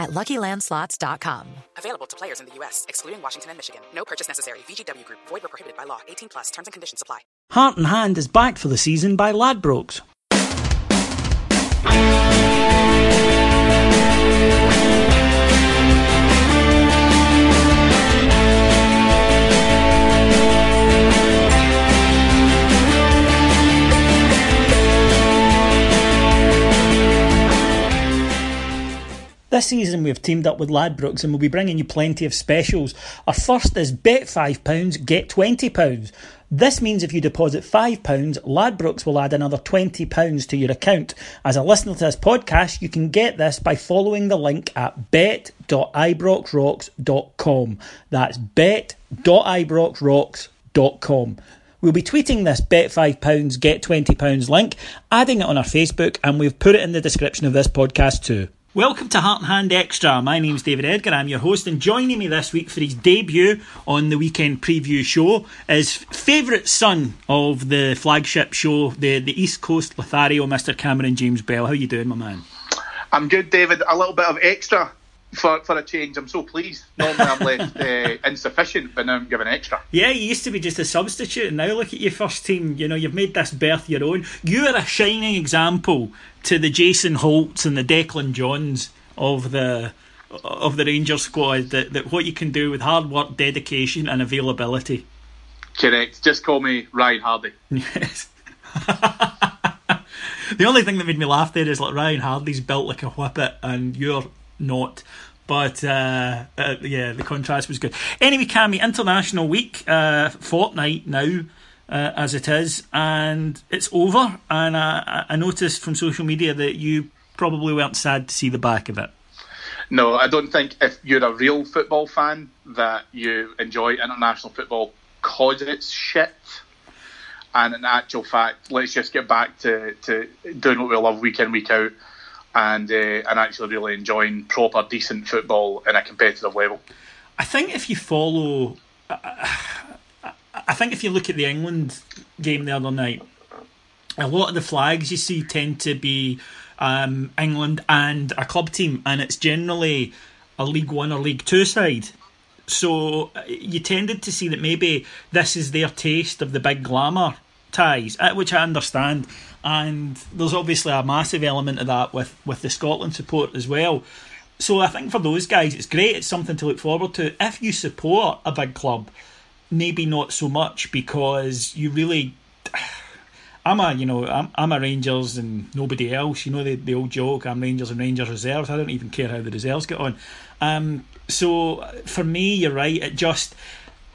at LuckyLandSlots.com. Available to players in the U.S., excluding Washington and Michigan. No purchase necessary. VGW Group. Void where prohibited by law. 18 plus. Terms and conditions apply. Heart and Hand is backed for the season by Ladbrokes. This season we've teamed up with Ladbrokes and we'll be bringing you plenty of specials. Our first is bet £5, get £20. This means if you deposit £5, Ladbrokes will add another £20 to your account. As a listener to this podcast, you can get this by following the link at bet.ibroxrocks.com. That's bet.ibroxrocks.com. We'll be tweeting this bet £5, get £20 link, adding it on our Facebook, and we've put it in the description of this podcast too. Welcome to Heart and Hand Extra. My name's David Edgar. I'm your host, and joining me this week for his debut on the weekend preview show is favourite son of the flagship show, the, the East Coast Lothario, Mr. Cameron James Bell. How are you doing, my man? I'm good, David. A little bit of extra for, for a change. I'm so pleased. Normally I'm left uh, insufficient, but now I'm given extra. Yeah, you used to be just a substitute, and now look at your first team. You know, you've made this berth your own. You are a shining example to the Jason Holts and the Declan Johns of the of the Rangers squad. That, that what you can do with hard work, dedication, and availability. Correct. Just call me Ryan Hardie. Yes. the only thing that made me laugh there is like Ryan Hardie's built like a whippet, and you're not. But uh, uh, yeah, the contrast was good. Anyway, Cammy, International Week, uh, fortnight now. Uh, as it is, and it's over. And I, I noticed from social media that you probably weren't sad to see the back of it. No, I don't think if you're a real football fan that you enjoy international football cause it's shit. And in actual fact, let's just get back to, to doing what we love week in, week out, and uh, and actually really enjoying proper, decent football in a competitive level. I think if you follow, I think if you look at the England game the other night, a lot of the flags you see tend to be um, England and a club team, and it's generally a League One or League Two side. So uh, you tended to see that maybe this is their taste of the big glamour ties, uh, which I understand. And there's obviously a massive element of that with, with the Scotland support as well. So I think for those guys, it's great. It's something to look forward to. If you support a big club, maybe not so much because you really. I'm a you know I'm, I'm a Rangers and nobody else. You know the, the old joke. I'm Rangers and Rangers reserves. I don't even care how the reserves get on. Um, so for me, you're right. It just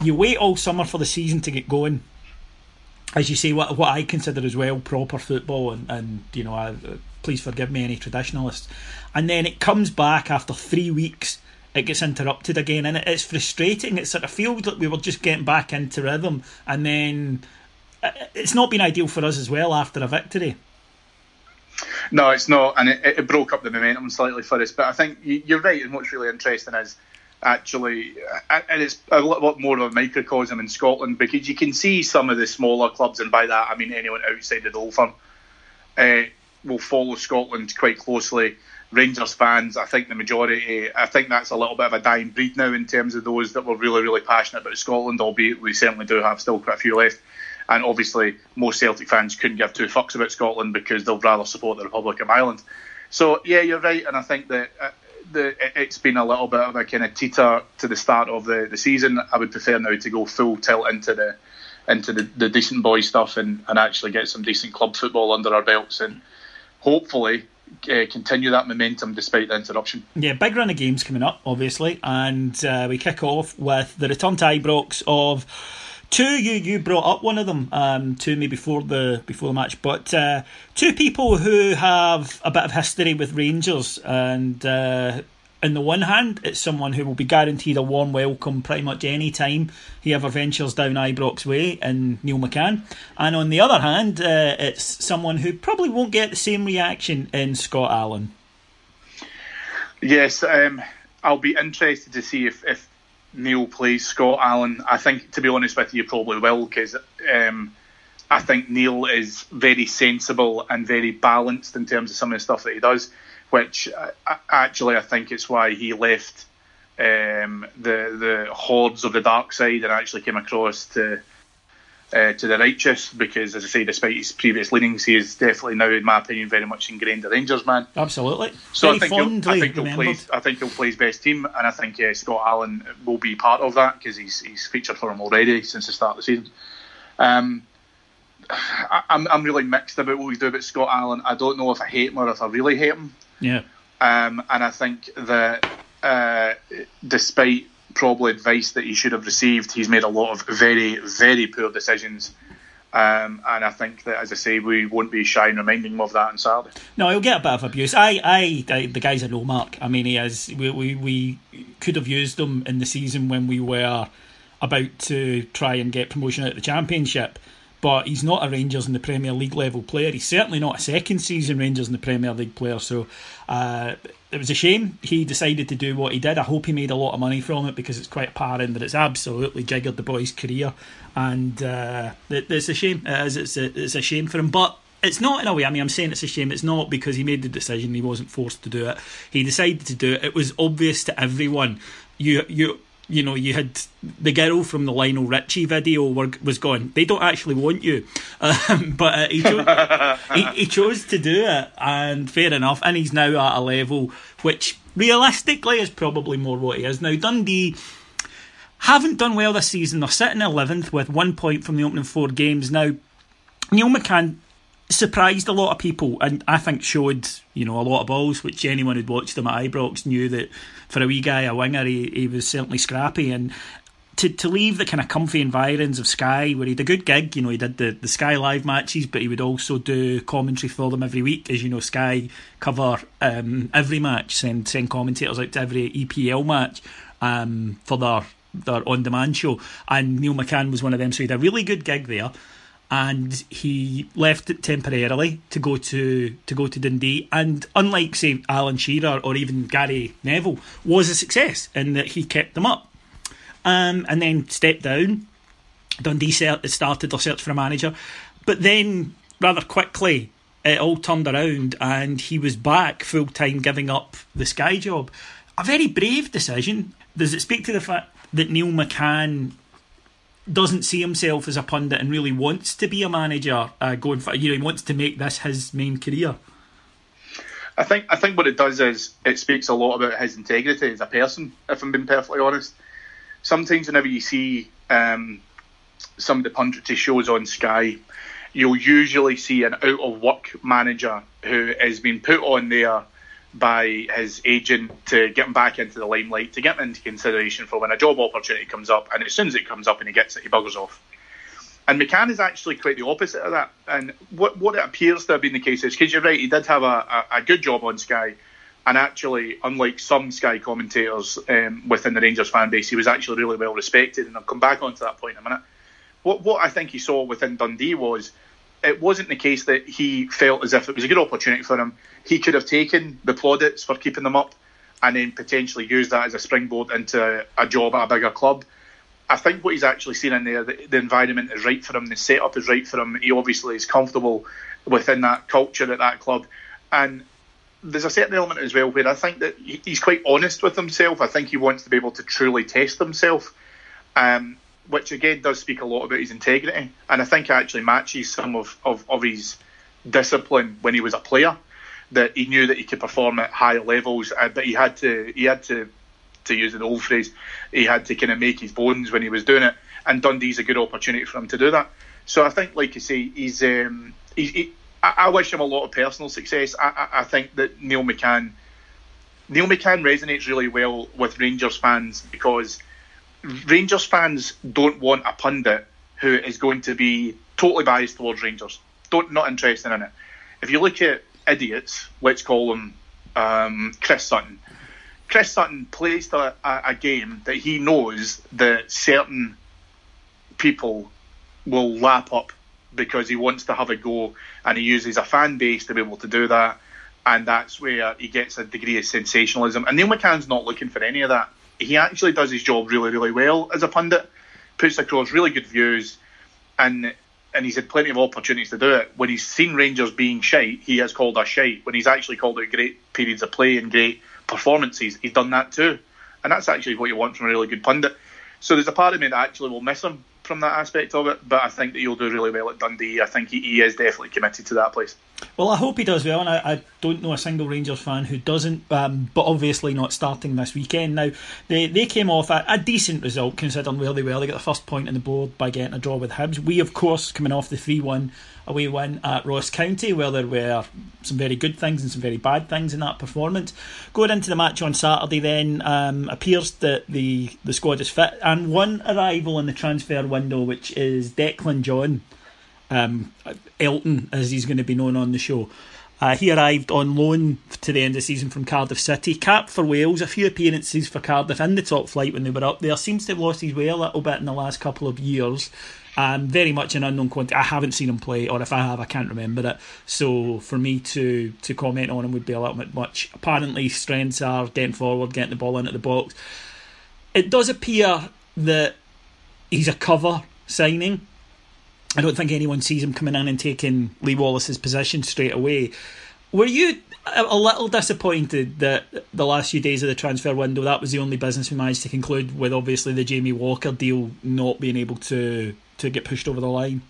you wait all summer for the season to get going. As you say, what what I consider as well proper football, and, and you know, I, please forgive me any traditionalists, and then it comes back after three weeks it gets interrupted again, and it's frustrating. It sort of feels like we were just getting back into rhythm, and then uh, it's not been ideal for us as well after a victory. No, it's not, and it, it broke up the momentum slightly for us. But I think you're right, and what's really interesting is actually, and it's a lot more of a microcosm in Scotland because you can see some of the smaller clubs, and by that I mean anyone outside of the Old Firm, uh, will follow Scotland quite closely. Rangers fans, I think the majority, I think that's a little bit of a dying breed now in terms of those that were really, really passionate about Scotland, albeit we certainly do have still quite a few left. And obviously, most Celtic fans couldn't give two fucks about Scotland because they'll rather support the Republic of Ireland. So, yeah, you're right. And I think that uh, the, it's been a little bit of a kind of teeter to the start of the, the season. I would prefer now to go full tilt into the into the, the decent boy stuff and, and actually get some decent club football under our belts and hopefully uh, continue that momentum despite the interruption. Yeah, big run of games coming up, obviously, and uh, we kick off with the return to Ibrox of two. You you brought up one of them um, to me before the before the match, but uh, two people who have a bit of history with Rangers and uh, on the one hand, it's someone who will be guaranteed a warm welcome pretty much any time he ever ventures down Ibrox way and Neil McCann. And on the other hand, uh, it's someone who probably won't get the same reaction in Scott Allan. Yes, um, I'll be interested to see if, if Neil plays Scott Allan. I think, to be honest with you, probably will because um, I think Neil is very sensible and very balanced in terms of some of the stuff that he does which uh, actually I think it's why he left um, the the hordes of the dark side and actually came across to uh, to the righteous because, as I say, despite his previous leanings, he is definitely now, in my opinion, very much ingrained a Rangers man. Absolutely. So I think, he'll, I think he'll play. I think he'll play his best team, and I think uh, Scott Allan will be part of that because he's he's featured for him already since the start of the season. Um, I, am I'm, I'm really mixed about what we do about Scott Allan. I don't know if I hate him or if I really hate him. Yeah. Um, and I think that uh, despite probably advice that he should have received, he's made a lot of very, very poor decisions. Um, and I think that, as I say, we won't be shy in reminding him of that on Saturday. No, he'll get a bit of abuse. I, I, I the guy's a no mark. I mean, he is. We, we, we could have used him in the season when we were about to try and get promotion out of the championship but he's not a Rangers in the Premier League level player. He's certainly not a second season Rangers in the Premier League player. So uh, it was a shame he decided to do what he did. I hope he made a lot of money from it because it's quite apparent that it's absolutely jiggered the boy's career, and uh, it, it's a shame. It is. It's a, it's a shame for him, but it's not in a way. I mean, I'm saying it's a shame. It's not because he made the decision. He wasn't forced to do it. He decided to do it. It was obvious to everyone. You you you know, you had the girl from the Lionel Richie video were, was gone. They don't actually want you, um, but uh, he, chose, he, he, chose to do it, and fair enough. And he's now at a level which realistically is probably more what he is now. Dundee haven't done well this season. They're sitting eleventh with one point from the opening four games. Now, Neil McCann surprised a lot of people and I think showed, you know, a lot of balls, which anyone who'd watched him at Ibrox knew that for a wee guy, a winger, he, he was certainly scrappy and to, to leave the kind of comfy environs of Sky, where he had a good gig, you know, he did the, the Sky Live matches, but he would also do commentary for them every week. As you know, Sky cover um, every match, send send commentators out to every EPL match um, for their their on demand show. And Neil McCann was one of them, so he had a really good gig there and he left it temporarily to go to to go to Dundee. And unlike say Alan Shearer or even Gary Neville, was a success in that he kept them up, um, and then stepped down. Dundee started their search for a manager, but then rather quickly it all turned around, and he was back full time, giving up the Sky job. A very brave decision. Does it speak to the fact that Neil McCann doesn't see himself as a pundit and really wants to be a manager uh, going for you know he wants to make this his main career. I think I think what it does is it speaks a lot about his integrity as a person. If I'm being perfectly honest, sometimes whenever you see um, some of the punditry shows on Sky, you'll usually see an out of work manager who has been put on there by his agent to get him back into the limelight, to get him into consideration for when a job opportunity comes up. And as soon as it comes up and he gets it, he buggers off. And McCann is actually quite the opposite of that. And what what it appears to have been the case is because you're right, he did have a, a, a, good job on Sky. And actually, unlike some Sky commentators um, within the Rangers fan base, he was actually really well respected. And I'll come back onto that point in a minute. What what I think he saw within Dundee was it wasn't the case that he felt as if it was a good opportunity for him. He could have taken the plaudits for keeping them up, and then potentially use that as a springboard into a job at a bigger club. I think what he's actually seen in there, the, the environment is right for him, the setup is right for him. He obviously is comfortable within that culture at that club, and there's a certain element as well where I think that he's quite honest with himself. I think he wants to be able to truly test himself, um, which again does speak a lot about his integrity, and I think actually matches some of, of, of his discipline when he was a player. That he knew that he could perform at higher levels, uh, but he had to he had to to use an old phrase, he had to kind of make his bones when he was doing it, and Dundee's a good opportunity for him to do that. So I think, like you say, he's um, he, he I, wish him a lot of personal success. I, I, I, think that Neil McCann, Neil McCann resonates really well with Rangers fans because Rangers fans don't want a pundit who is going to be totally biased towards Rangers. Don't not interested in it. If you look at idiots, let's call them um, Chris Sutton. Chris Sutton plays a, a, game that he knows that certain people will lap up because he wants to have a go and he uses a fan base to be able to do that. And that's where he gets a degree of sensationalism. And Neil McCann's not looking for any of that. He actually does his job really, really well as a pundit, puts across really good views, and and he's had plenty of opportunities to do it. When he's seen Rangers being shite, he has called us shite. When he's actually called out great periods of play and great performances, he's done that too. And that's actually what you want from a really good pundit. So there's a part of me that actually will miss him from that aspect of it, but I think that he'll do really well at Dundee. I think he, he is definitely committed to that place. Well, I hope he does well, and I, I don't know a single Rangers fan who doesn't, um, but obviously not starting this weekend. Now, they, they came off a, a, decent result considering where they were. They got the first point on the board by getting a draw with Hibs. We, of course, coming off the 3 1 away win at Ross County, where there were some very good things and some very bad things in that performance. Going into the match on Saturday, then um, appears that the the squad is fit, and one arrival in the transfer window, which is Declan John, um, Elton, as he's going to be known on the show. Uh, he arrived on loan to the end of the season from Cardiff City. Cap for Wales, a few appearances for Cardiff in the top flight when they were up there. Seems to have lost his way a little bit in the last couple of years. Um, very much an unknown quantity. I haven't seen him play, or if I have, I can't remember it. So for me to to comment on him would be a little bit much. Apparently, strengths are getting forward, getting the ball into the box. It does appear that he's a cover signing. I don't think anyone sees him coming in and taking Lee Wallace's position straight away. Were you a little disappointed that the last few days of the transfer window that was the only business we managed to conclude with obviously the Jamie Walker deal not being able to to get pushed over the line?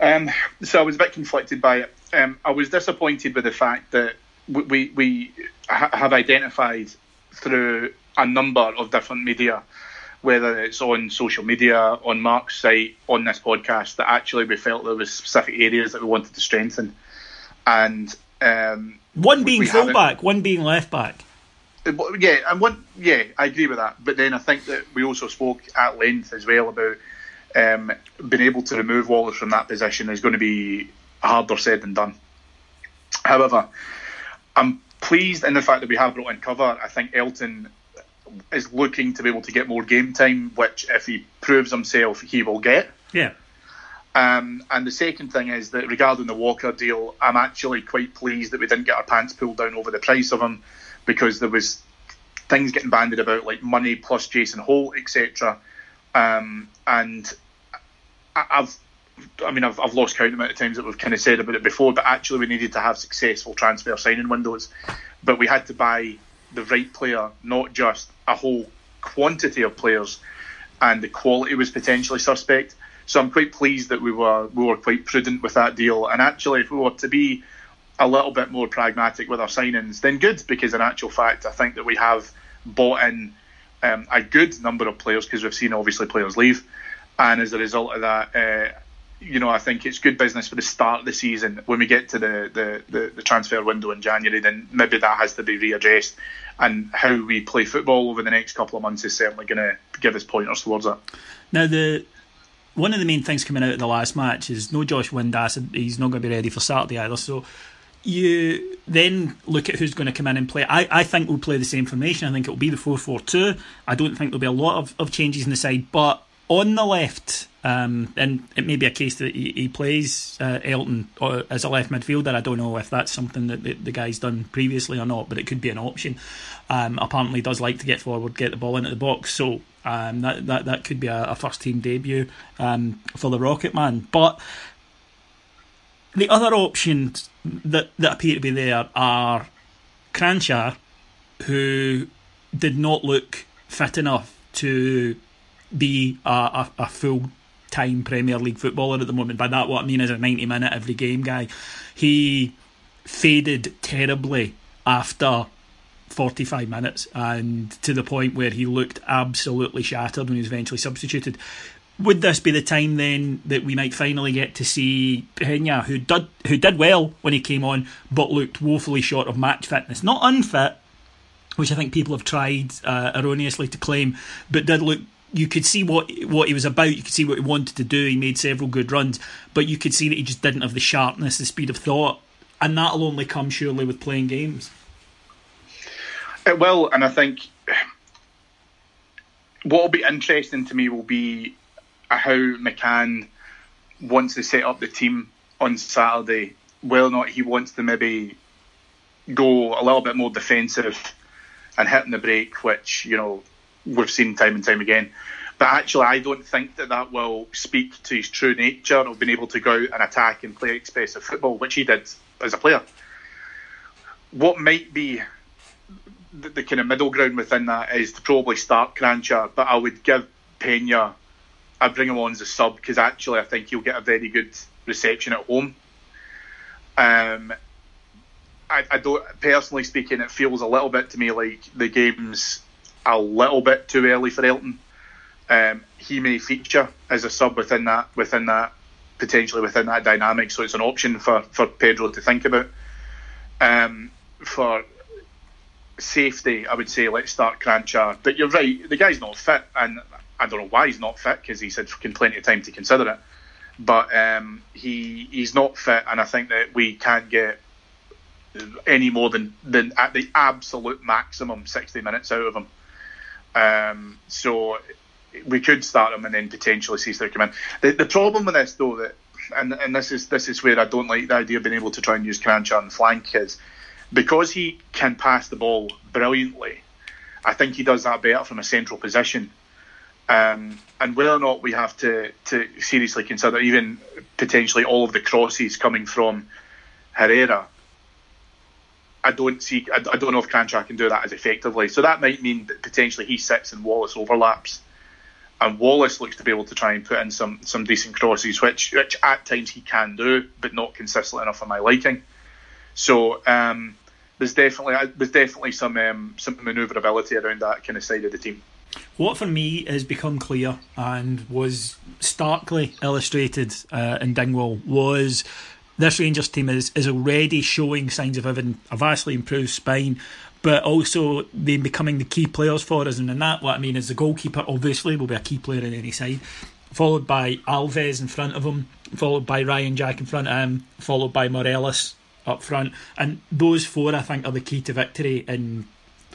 Um, so I was a bit conflicted by it. Um, I was disappointed with the fact that we we ha- have identified through a number of different media, whether it's on social media, on Mark's site, on this podcast, that actually we felt there was specific areas that we wanted to strengthen, and um, one being full back, one being left back. Yeah, and one, yeah, I agree with that. But then I think that we also spoke at length as well about um, being able to remove Wallace from that position is going to be harder said than done. However, I'm pleased in the fact that we have brought in cover. I think Elton is looking to be able to get more game time, which if he proves himself, he will get. Yeah. Um, and the second thing is that regarding the Walker deal, I'm actually quite pleased that we didn't get our pants pulled down over the price of him because there was things getting banded about like money plus Jason Holt, etc. Um, and I, have I mean, I've, I've lost count of the amount of times that we've kind of said about it before, but actually we needed to have successful transfer signing windows. But we had to buy the right player, not just a whole quantity of players, and the quality was potentially suspect. So I'm quite pleased that we were we were quite prudent with that deal. And actually, if we were to be a little bit more pragmatic with our signings, then good, because in actual fact, I think that we have bought in um, a good number of players because we've seen obviously players leave, and as a result of that, uh, you know, I think it's good business for the start of the season. When we get to the, the, the, the transfer window in January, then maybe that has to be readdressed, and how we play football over the next couple of months is certainly going to give us pointers towards that. Now the one of the main things coming out of the last match is no Josh Windass. He's not going to be ready for Saturday either. So you then look at who's going to come in and play. I, I think we'll play the same formation. I think it'll be the 4 4 2. I don't think there'll be a lot of, of changes in the side, but on the left, um, and it may be a case that he, he plays uh, Elton as a left midfielder. I don't know if that's something that the, the, guy's done previously or not, but it could be an option. Um, apparently, does like to get forward, get the ball into the box, so um, that, that that could be a, a first team debut um, for the Rocket Man. But the other options that that appear to be there are Kranjcar, who did not look fit enough to be a, a, a full time Premier League footballer at the moment. By that, what I mean is a 90 minute every game guy. He faded terribly after 45 minutes and to the point where he looked absolutely shattered when he was eventually substituted. Would this be the time then that we might finally get to see Pena, who did who did well when he came on, but looked woefully short of match fitness, not unfit, which I think people have tried uh, erroneously to claim, but did look you could see what what he was about. You could see what he wanted to do. He made several good runs, but you could see that he just didn't have the sharpness, the speed of thought, and that'll only come surely with playing games. It will, and I think what will be interesting to me will be how McCann wants to set up the team on Saturday. Whether or not he wants to maybe go a little bit more defensive and hitting the break, which you know we've seen time and time again. But actually, I don't think that that will speak to his true nature of being able to go out and attack and play expressive football, which he did as a player. What might be the, the kind of middle ground within that is to probably start Kranjcar, but I would give Pena, I'd bring him on as a sub because actually I think he'll get a very good reception at home. Um, I, I don't personally speaking, it feels a little bit to me like the game's a little bit too early for Elton. Um, he may feature as a sub within that within that potentially within that dynamic, so it's an option for, for Pedro to think about. Um, for safety, I would say let's start Kranjcar. But you're right, the guy's not fit, and I don't know why he's not fit because he's had plenty of time to consider it. But um, he he's not fit, and I think that we can't get any more than than at the absolute maximum sixty minutes out of him. Um, so we could start him and then potentially see Ster come in. The, the problem with this, though, that and and this is this is where I don't like the idea of being able to try and use Kranjcar on the flank is because he can pass the ball brilliantly. I think he does that better from a central position. Um, and whether or not we have to, to seriously consider even potentially all of the crosses coming from Herrera I don't see. I, don't know if Kranjcar can do that as effectively. So that might mean that potentially he sits and Wallace overlaps, and Wallace looks to be able to try and put in some some decent crosses, which which at times he can do, but not consistently enough for my liking. So um, there's definitely there's definitely some um, some manoeuvrability around that kind of side of the team. What for me has become clear and was starkly illustrated uh, in Dingwall was this Rangers team is, is already showing signs of having a vastly improved spine, but also them becoming the key players for us. And in that, what I mean is the goalkeeper obviously will be a key player in any side, followed by Alves in front of him, followed by Ryan Jack in front of him, followed by Morelos up front. And those four, I think, are the key to victory in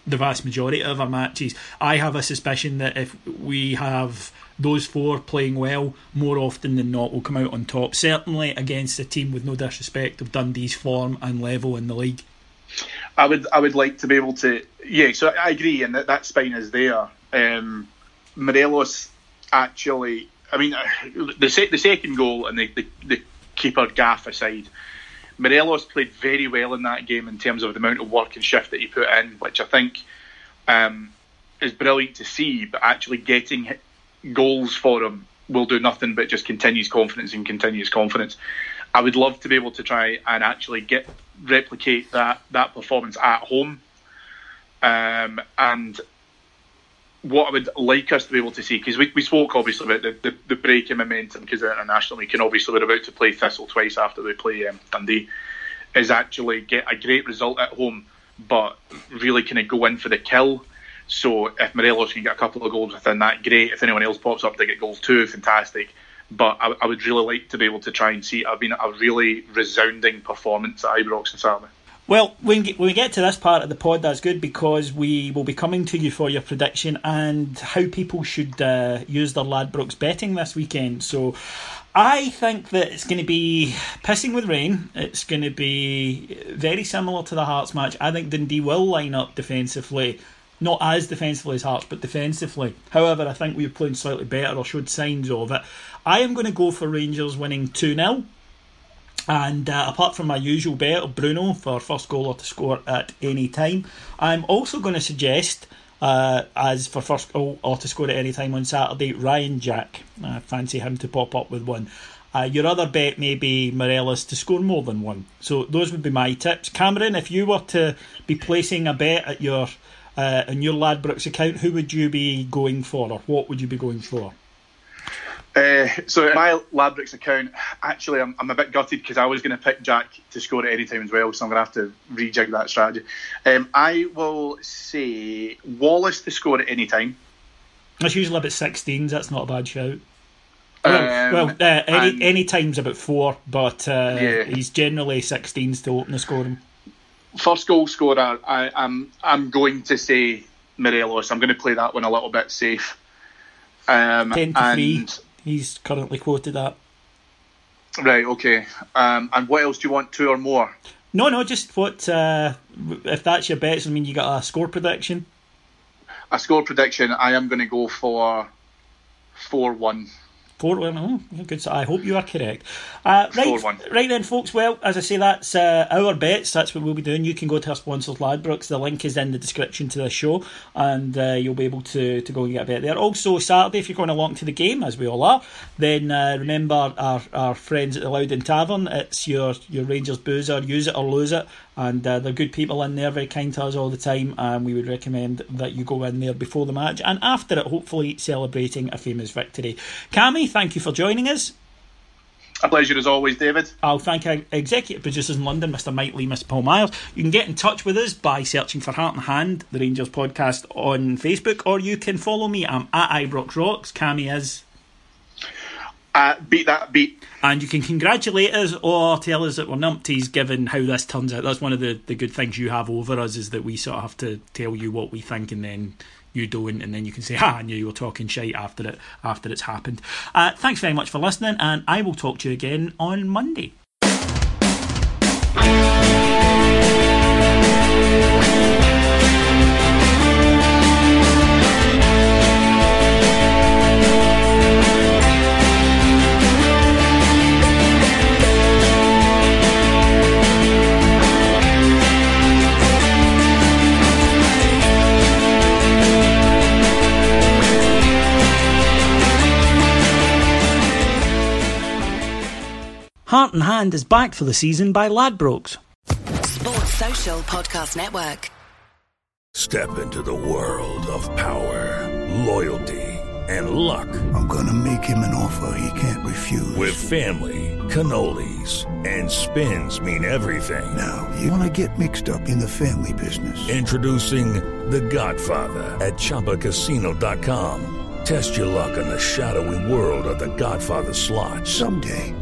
the vast majority of our matches. I have a suspicion that if we have those four playing well, more often than not we'll come out on top. Certainly against a team with no disrespect of Dundee's form and level in the league. I would I would like to be able to yeah, so I agree and that, that spine is there. Um, Morelos actually I mean the se- the second goal and the, the, the keeper gaff aside, Morelos played very well in that game in terms of the amount of work and shift that he put in, which I think um, is brilliant to see. But actually getting goals for him will do nothing but just continues confidence and continues confidence. I would love to be able to try and actually get replicate that that performance at home. Um, and what I would like us to be able to see, because we, we spoke obviously about the, the, the break in momentum because they're international. We can obviously we're about to play Thistle twice after they play um, Dundee, is actually get a great result at home, but really kind of go in for the kill so if Morelos can get a couple of goals within that, great. If anyone else pops up to get goals too, fantastic. But I, I would really like to be able to try and see. I've been a really resounding performance at Ibrox on Saturday. Well, when, we get to this part of the pod, that's good because we will be coming to you for your prediction and how people should uh, use their Ladbrokes betting this weekend. So I think that it's going to be pissing with rain. It's going to be very similar to the Hearts match. I think Dundee will line up defensively, not as defensively as Hearts, but defensively. However, I think we're playing slightly better or showed signs of it. I am going to go for Rangers winning 2 0. And uh, apart from my usual bet of Bruno for first goal or to score at any time, I'm also going to suggest uh, as for first goal or to score at any time on Saturday, Ryan Jack. I fancy him to pop up with one. Uh, your other bet may be Morelos to score more than one. So those would be my tips. Cameron, if you were to be placing a bet at your uh, in your Ladbrokes account, who would you be going for, or what would you be going for? Uh, so my Ladbrokes account, actually, I'm, I'm a bit gutted because I was going to pick Jack to score at any time as well, so I'm going to have to rejig that strategy. Um, I will say Wallace to score at any time. That's usually about 16s. That's not a bad shout. Well, um, well uh, any any time's about four, but uh, yeah. he's generally 16s to open the scoring. First goal scorer, I, I'm I'm going to say Morelos. I'm going to play that one a little bit safe. Um, Ten to three he's currently quoted at. Right. Okay. Um, and what else do you want? Two or more? No, no. Just what? Uh, if that's your bets, I mean, you got a score prediction. A score prediction. I am going to go for four one. Four one. Oh, good. So I hope you are correct. Uh, right, right then, folks. Well, as I say, that's uh, our bets. That's what we'll be doing. You can go to our sponsors, Ladbrokes. The link is in the description to the show, and uh, you'll be able to, to go and get a bet there. Also, Saturday, if you're going along to the game, as we all are, then uh, remember our, our friends at the Loudon Tavern. It's your your Rangers boozer. Use it or lose it and uh, they're good people in there, very kind to us all the time. And we would recommend that you go in there before the match and after it, hopefully celebrating a famous victory. Cammy, thank you for joining us. A pleasure as always, David. I'll thank our executive producers in London, Mr. Mike Lee, Mr. Paul Myers. You can get in touch with us by searching for Heart and Hand, the Rangers podcast on Facebook, or you can follow me. I'm at Ibrox Rocks. Cammy is. Beat that beat. And you can congratulate us or tell us that we're numpties given how this turns out. That's one of the, the good things you have over us is that we sort of have to tell you what we think and then you don't, and then you can say, "Ah, I knew you were talking shite after it after it's happened." Uh, thanks very much for listening, and I will talk to you again on Monday. Heart and Hand is backed for the season by Ladbrokes. Sports Social Podcast Network. Step into the world of power, loyalty, and luck. I'm going to make him an offer he can't refuse. With family, cannolis, and spins mean everything. Now, you want to get mixed up in the family business. Introducing The Godfather at Chumbacasino.com. Test your luck in the shadowy world of the Godfather slot. Someday,